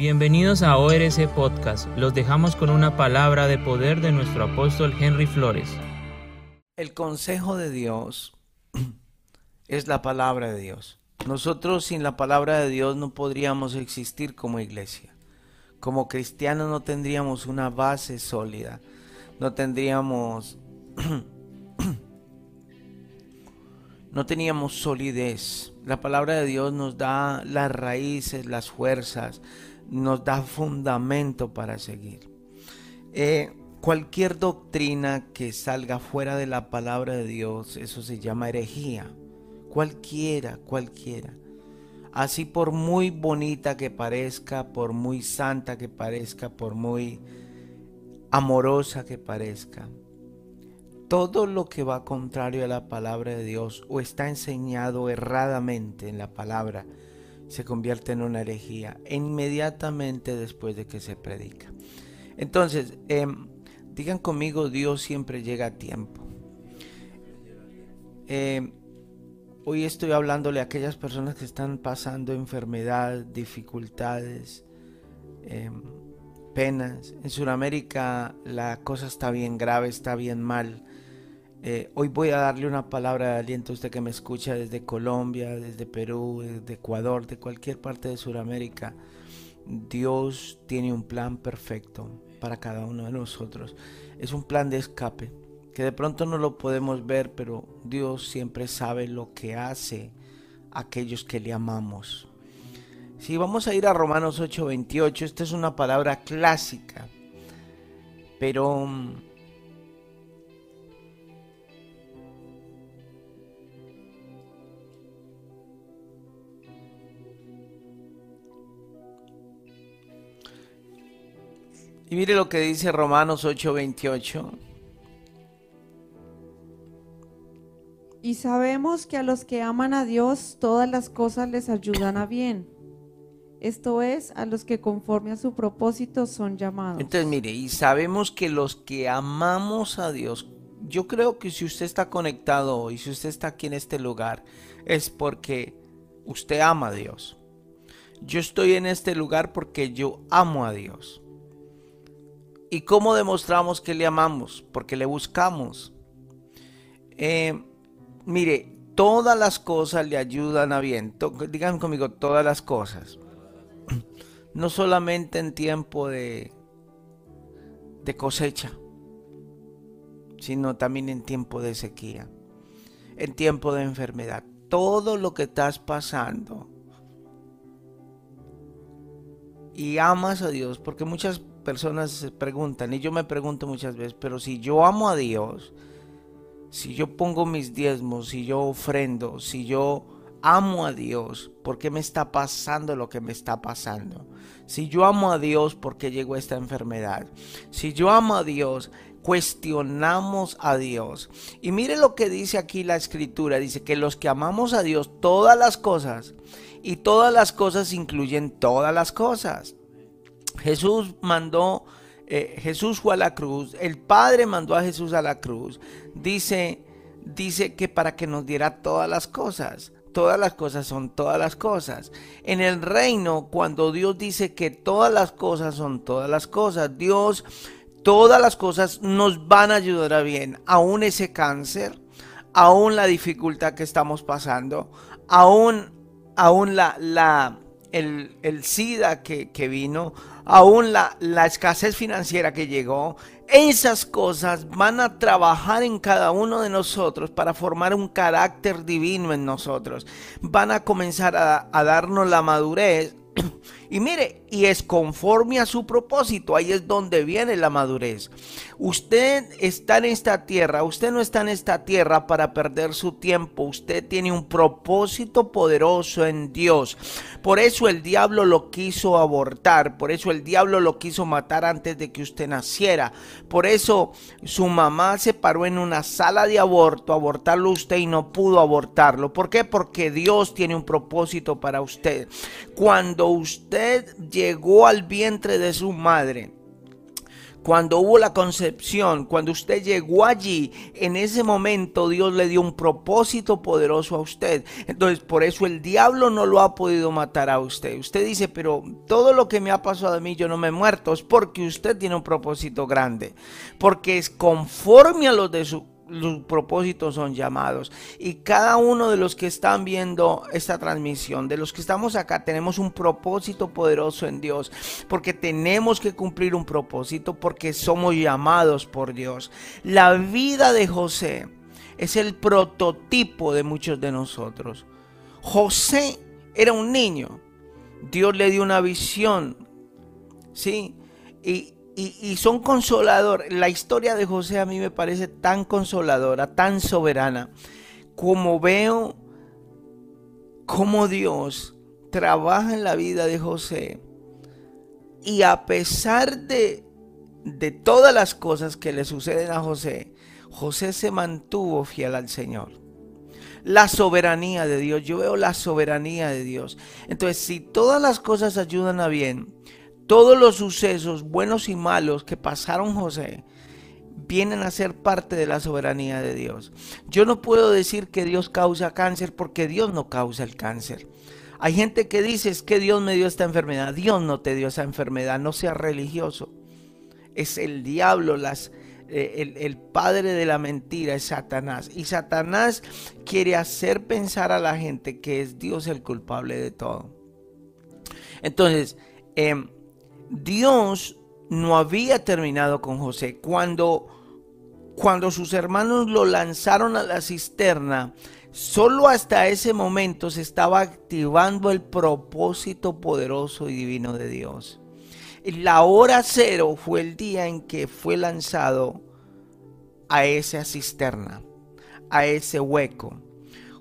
Bienvenidos a ORC Podcast. Los dejamos con una palabra de poder de nuestro apóstol Henry Flores. El consejo de Dios es la palabra de Dios. Nosotros sin la palabra de Dios no podríamos existir como iglesia. Como cristianos no tendríamos una base sólida. No tendríamos... no teníamos solidez. La palabra de Dios nos da las raíces, las fuerzas, nos da fundamento para seguir. Eh, cualquier doctrina que salga fuera de la palabra de Dios, eso se llama herejía. Cualquiera, cualquiera. Así por muy bonita que parezca, por muy santa que parezca, por muy amorosa que parezca, todo lo que va contrario a la palabra de Dios o está enseñado erradamente en la palabra, se convierte en una herejía inmediatamente después de que se predica. Entonces, em, digan conmigo, Dios siempre llega a tiempo. Em, hoy estoy hablándole a aquellas personas que están pasando enfermedad, dificultades, em, penas. En Sudamérica la cosa está bien grave, está bien mal. Eh, hoy voy a darle una palabra de aliento a usted que me escucha desde Colombia, desde Perú, desde Ecuador, de cualquier parte de Sudamérica. Dios tiene un plan perfecto para cada uno de nosotros. Es un plan de escape que de pronto no lo podemos ver, pero Dios siempre sabe lo que hace a aquellos que le amamos. Si vamos a ir a Romanos 8:28, esta es una palabra clásica, pero Y mire lo que dice Romanos 8:28. Y sabemos que a los que aman a Dios todas las cosas les ayudan a bien. Esto es, a los que conforme a su propósito son llamados. Entonces mire, y sabemos que los que amamos a Dios, yo creo que si usted está conectado y si usted está aquí en este lugar, es porque usted ama a Dios. Yo estoy en este lugar porque yo amo a Dios. ¿Y cómo demostramos que le amamos? Porque le buscamos. Eh, mire, todas las cosas le ayudan a bien. digan conmigo, todas las cosas. No solamente en tiempo de, de cosecha, sino también en tiempo de sequía, en tiempo de enfermedad. Todo lo que estás pasando y amas a Dios, porque muchas personas se preguntan, y yo me pregunto muchas veces, pero si yo amo a Dios, si yo pongo mis diezmos, si yo ofrendo, si yo amo a Dios, ¿por qué me está pasando lo que me está pasando? Si yo amo a Dios, ¿por qué llegó esta enfermedad? Si yo amo a Dios, cuestionamos a Dios. Y mire lo que dice aquí la escritura, dice que los que amamos a Dios, todas las cosas, y todas las cosas incluyen todas las cosas. Jesús mandó, eh, Jesús fue a la cruz, el Padre mandó a Jesús a la cruz. Dice, dice que para que nos diera todas las cosas. Todas las cosas son todas las cosas. En el reino, cuando Dios dice que todas las cosas son todas las cosas, Dios, todas las cosas nos van a ayudar a bien. Aún ese cáncer, aún la dificultad que estamos pasando, aún, aún la, la, el, el SIDA que, que vino, aún la, la escasez financiera que llegó, esas cosas van a trabajar en cada uno de nosotros para formar un carácter divino en nosotros. Van a comenzar a, a darnos la madurez y mire, y es conforme a su propósito, ahí es donde viene la madurez. Usted está en esta tierra, usted no está en esta tierra para perder su tiempo, usted tiene un propósito poderoso en Dios. Por eso el diablo lo quiso abortar, por eso el diablo lo quiso matar antes de que usted naciera. Por eso su mamá se paró en una sala de aborto, abortarlo usted y no pudo abortarlo. ¿Por qué? Porque Dios tiene un propósito para usted. Cuando usted llegó al vientre de su madre, cuando hubo la concepción, cuando usted llegó allí, en ese momento Dios le dio un propósito poderoso a usted. Entonces, por eso el diablo no lo ha podido matar a usted. Usted dice, pero todo lo que me ha pasado a mí, yo no me he muerto. Es porque usted tiene un propósito grande. Porque es conforme a los de su los propósitos son llamados. Y cada uno de los que están viendo esta transmisión, de los que estamos acá, tenemos un propósito poderoso en Dios. Porque tenemos que cumplir un propósito, porque somos llamados por Dios. La vida de José es el prototipo de muchos de nosotros. José era un niño. Dios le dio una visión. ¿Sí? Y, y, son consolador. La historia de José a mí me parece tan consoladora, tan soberana, como veo cómo Dios trabaja en la vida de José. Y a pesar de, de todas las cosas que le suceden a José, José se mantuvo fiel al Señor. La soberanía de Dios, yo veo la soberanía de Dios. Entonces, si todas las cosas ayudan a bien, todos los sucesos, buenos y malos, que pasaron José, vienen a ser parte de la soberanía de Dios. Yo no puedo decir que Dios causa cáncer porque Dios no causa el cáncer. Hay gente que dice es que Dios me dio esta enfermedad. Dios no te dio esa enfermedad, no sea religioso. Es el diablo, las, eh, el, el, padre de la mentira es Satanás. Y Satanás quiere hacer pensar a la gente que es Dios el culpable de todo. Entonces, eh, Dios no había terminado con José. Cuando, cuando sus hermanos lo lanzaron a la cisterna, solo hasta ese momento se estaba activando el propósito poderoso y divino de Dios. La hora cero fue el día en que fue lanzado a esa cisterna, a ese hueco.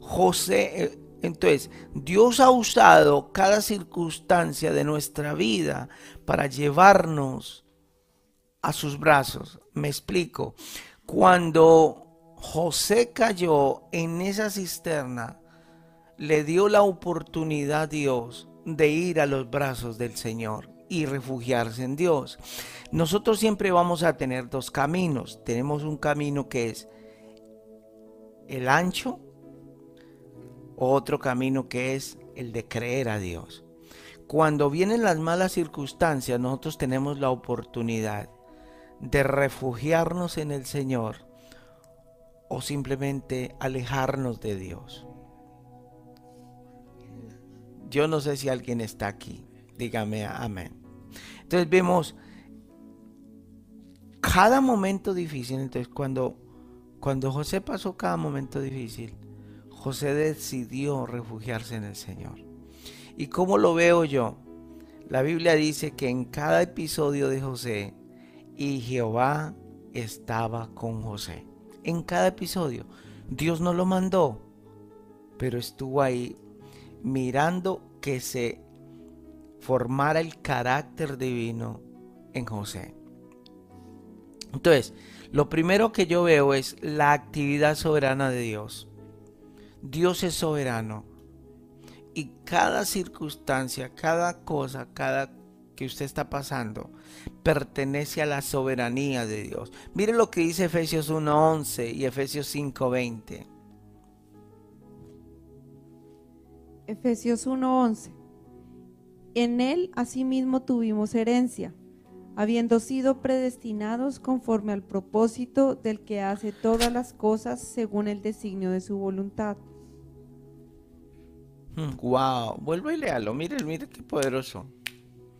José, eh, entonces, Dios ha usado cada circunstancia de nuestra vida para llevarnos a sus brazos. Me explico. Cuando José cayó en esa cisterna, le dio la oportunidad a Dios de ir a los brazos del Señor y refugiarse en Dios. Nosotros siempre vamos a tener dos caminos. Tenemos un camino que es el ancho otro camino que es el de creer a Dios. Cuando vienen las malas circunstancias, nosotros tenemos la oportunidad de refugiarnos en el Señor o simplemente alejarnos de Dios. Yo no sé si alguien está aquí. Dígame amén. Entonces vemos cada momento difícil. Entonces cuando, cuando José pasó cada momento difícil, José decidió refugiarse en el Señor. ¿Y cómo lo veo yo? La Biblia dice que en cada episodio de José, y Jehová estaba con José. En cada episodio. Dios no lo mandó, pero estuvo ahí mirando que se formara el carácter divino en José. Entonces, lo primero que yo veo es la actividad soberana de Dios. Dios es soberano. Y cada circunstancia, cada cosa, cada que usted está pasando, pertenece a la soberanía de Dios. Mire lo que dice Efesios 1.11 y Efesios 5.20. Efesios 1.11. En él asimismo tuvimos herencia, habiendo sido predestinados conforme al propósito del que hace todas las cosas según el designio de su voluntad Wow, mm, vuelvo y léalo. Mire, mire qué poderoso.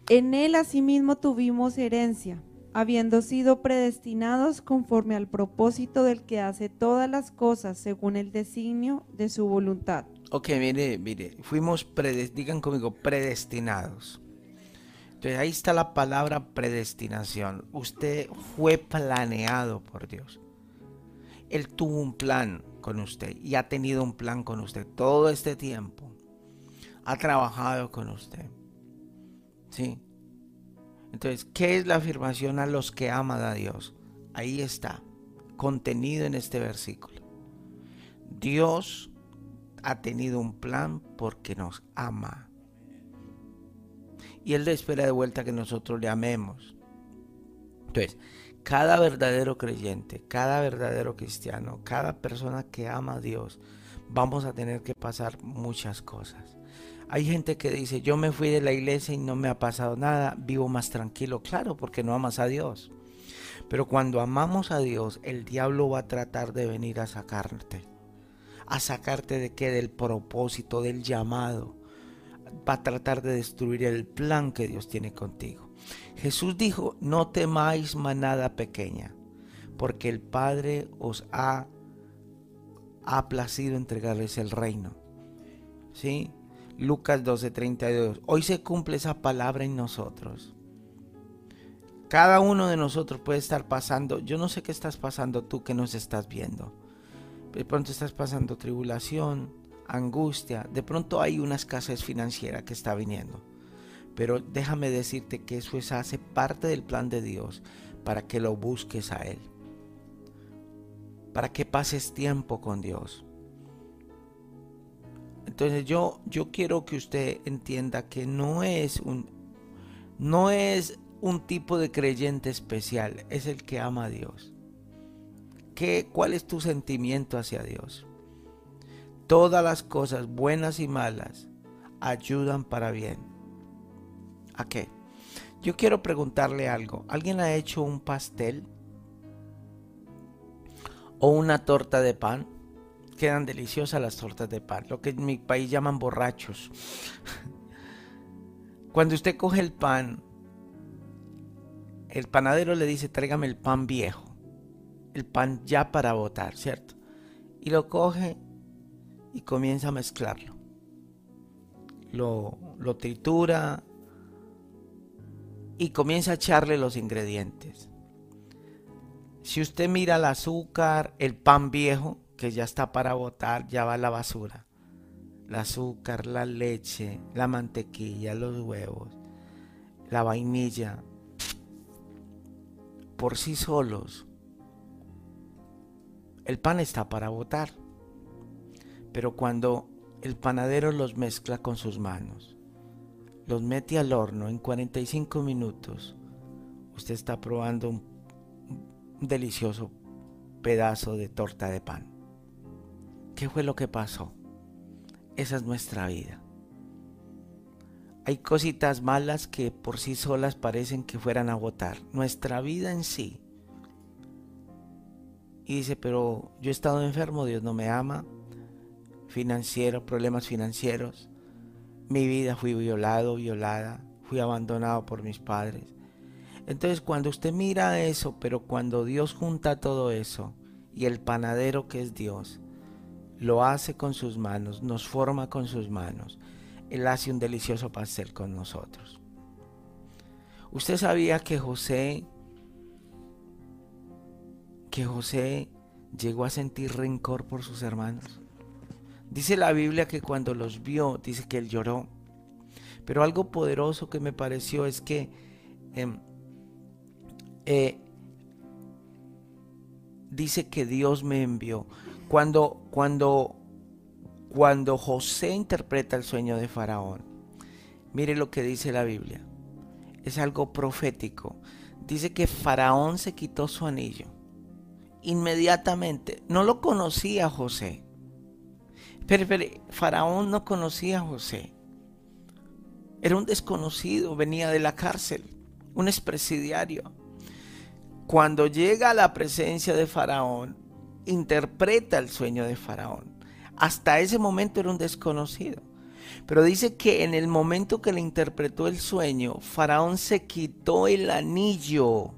En él asimismo tuvimos herencia, habiendo sido predestinados conforme al propósito del que hace todas las cosas según el designio de su voluntad. Ok, mire, mire, fuimos, digan conmigo, predestinados. Entonces ahí está la palabra predestinación. Usted fue planeado por Dios. Él tuvo un plan con usted y ha tenido un plan con usted todo este tiempo ha trabajado con usted. ¿Sí? Entonces, ¿qué es la afirmación a los que aman a Dios? Ahí está, contenido en este versículo. Dios ha tenido un plan porque nos ama. Y Él espera de vuelta que nosotros le amemos. Entonces, cada verdadero creyente, cada verdadero cristiano, cada persona que ama a Dios, vamos a tener que pasar muchas cosas. Hay gente que dice, yo me fui de la iglesia y no me ha pasado nada, vivo más tranquilo. Claro, porque no amas a Dios. Pero cuando amamos a Dios, el diablo va a tratar de venir a sacarte. A sacarte de qué? Del propósito, del llamado. Va a tratar de destruir el plan que Dios tiene contigo. Jesús dijo, no temáis manada pequeña, porque el Padre os ha, ha placido entregarles el reino. ¿Sí? Lucas 12:32. Hoy se cumple esa palabra en nosotros. Cada uno de nosotros puede estar pasando, yo no sé qué estás pasando tú que nos estás viendo. De pronto estás pasando tribulación, angustia, de pronto hay una escasez financiera que está viniendo. Pero déjame decirte que eso es, hace parte del plan de Dios para que lo busques a Él. Para que pases tiempo con Dios. Entonces yo, yo quiero que usted entienda que no es un, no es un tipo de creyente especial, es el que ama a Dios. ¿Qué, ¿Cuál es tu sentimiento hacia Dios? Todas las cosas buenas y malas ayudan para bien. ¿A qué? Yo quiero preguntarle algo. ¿Alguien ha hecho un pastel? ¿O una torta de pan? Quedan deliciosas las tortas de pan, lo que en mi país llaman borrachos. Cuando usted coge el pan, el panadero le dice, tráigame el pan viejo, el pan ya para botar, ¿cierto? Y lo coge y comienza a mezclarlo. Lo, lo tritura y comienza a echarle los ingredientes. Si usted mira el azúcar, el pan viejo, que ya está para botar, ya va a la basura. El azúcar, la leche, la mantequilla, los huevos, la vainilla, por sí solos. El pan está para botar. Pero cuando el panadero los mezcla con sus manos, los mete al horno en 45 minutos, usted está probando un, un delicioso pedazo de torta de pan. ¿Qué fue lo que pasó? Esa es nuestra vida. Hay cositas malas que por sí solas parecen que fueran a votar. Nuestra vida en sí. Y dice, pero yo he estado enfermo, Dios no me ama. Financiero, problemas financieros. Mi vida fui violado, violada. Fui abandonado por mis padres. Entonces cuando usted mira eso, pero cuando Dios junta todo eso y el panadero que es Dios, lo hace con sus manos, nos forma con sus manos. Él hace un delicioso pastel con nosotros. ¿Usted sabía que José, que José llegó a sentir rencor por sus hermanos? Dice la Biblia que cuando los vio, dice que él lloró. Pero algo poderoso que me pareció es que em, eh, dice que Dios me envió. Cuando, cuando, cuando José interpreta el sueño de Faraón, mire lo que dice la Biblia. Es algo profético. Dice que Faraón se quitó su anillo. Inmediatamente. No lo conocía José. Pero, pero, Faraón no conocía a José. Era un desconocido, venía de la cárcel, un expresidiario. Cuando llega a la presencia de Faraón, interpreta el sueño de Faraón. Hasta ese momento era un desconocido. Pero dice que en el momento que le interpretó el sueño, Faraón se quitó el anillo.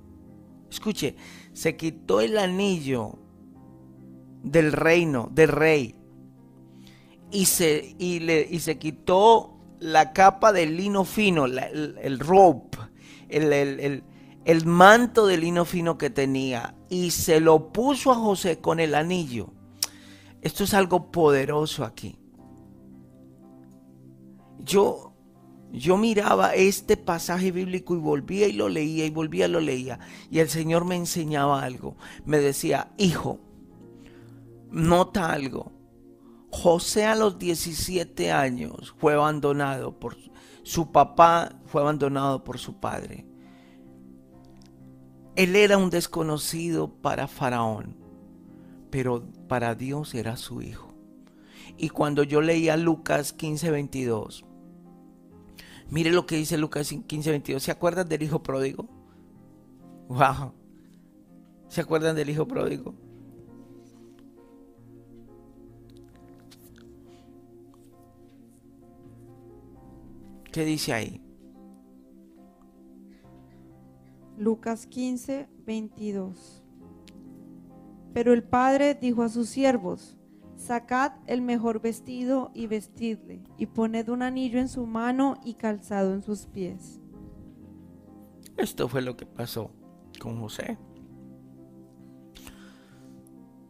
Escuche, se quitó el anillo del reino, del rey. Y se, y le, y se quitó la capa de lino fino, el, el, rope, el, el, el manto de lino fino que tenía y se lo puso a José con el anillo. Esto es algo poderoso aquí. Yo, yo miraba este pasaje bíblico y volvía y lo leía y volvía y lo leía. Y el Señor me enseñaba algo. Me decía, hijo, nota algo. José a los 17 años fue abandonado por su papá, fue abandonado por su padre Él era un desconocido para Faraón, pero para Dios era su hijo. Y cuando yo leía Lucas 15, 22, mire lo que dice Lucas 15, 22. ¿Se acuerdan del hijo pródigo? Wow. ¿Se acuerdan del hijo pródigo? ¿Qué dice ahí? Lucas 15, 22. Pero el padre dijo a sus siervos, sacad el mejor vestido y vestidle, y poned un anillo en su mano y calzado en sus pies. Esto fue lo que pasó con José.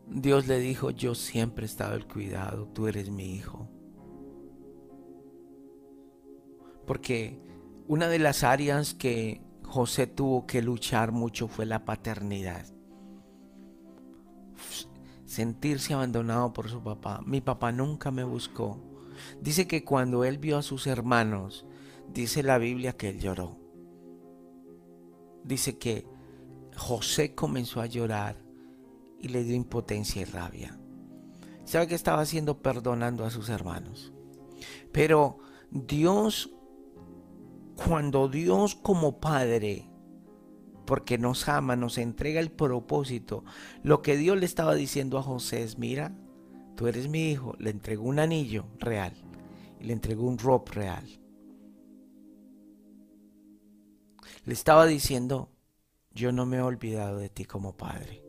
Dios le dijo, yo siempre he estado al cuidado, tú eres mi hijo. Porque una de las áreas que José tuvo que luchar mucho fue la paternidad. Sentirse abandonado por su papá. Mi papá nunca me buscó. Dice que cuando él vio a sus hermanos, dice la Biblia que él lloró. Dice que José comenzó a llorar y le dio impotencia y rabia. ¿Sabe qué estaba haciendo? Perdonando a sus hermanos. Pero Dios cuando Dios como Padre, porque nos ama, nos entrega el propósito, lo que Dios le estaba diciendo a José es, mira, tú eres mi hijo, le entregó un anillo real y le entregó un rob real. Le estaba diciendo, yo no me he olvidado de ti como Padre.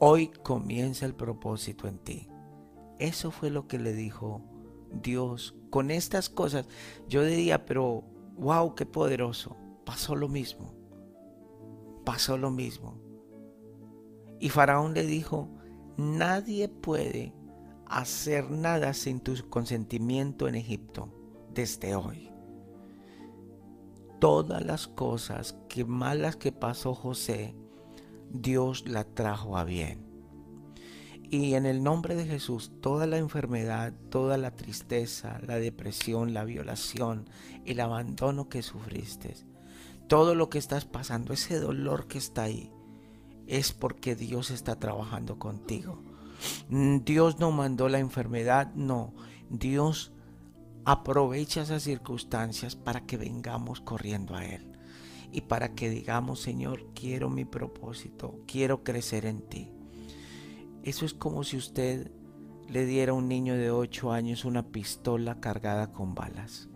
Hoy comienza el propósito en ti. Eso fue lo que le dijo Dios con estas cosas, yo diría, pero wow, qué poderoso. Pasó lo mismo. Pasó lo mismo. Y Faraón le dijo, nadie puede hacer nada sin tu consentimiento en Egipto desde hoy. Todas las cosas que malas que pasó José, Dios la trajo a bien. Y en el nombre de Jesús, toda la enfermedad, toda la tristeza, la depresión, la violación, el abandono que sufriste, todo lo que estás pasando, ese dolor que está ahí, es porque Dios está trabajando contigo. Mm, Dios no mandó la enfermedad, no. Dios aprovecha esas circunstancias para que vengamos corriendo a Él. Y para que digamos, Señor, quiero mi propósito, quiero crecer en ti. Eso es como si usted le diera a un niño de 8 años una pistola cargada con balas.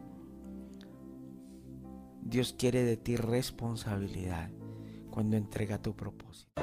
Dios quiere de ti responsabilidad cuando entrega tu propósito.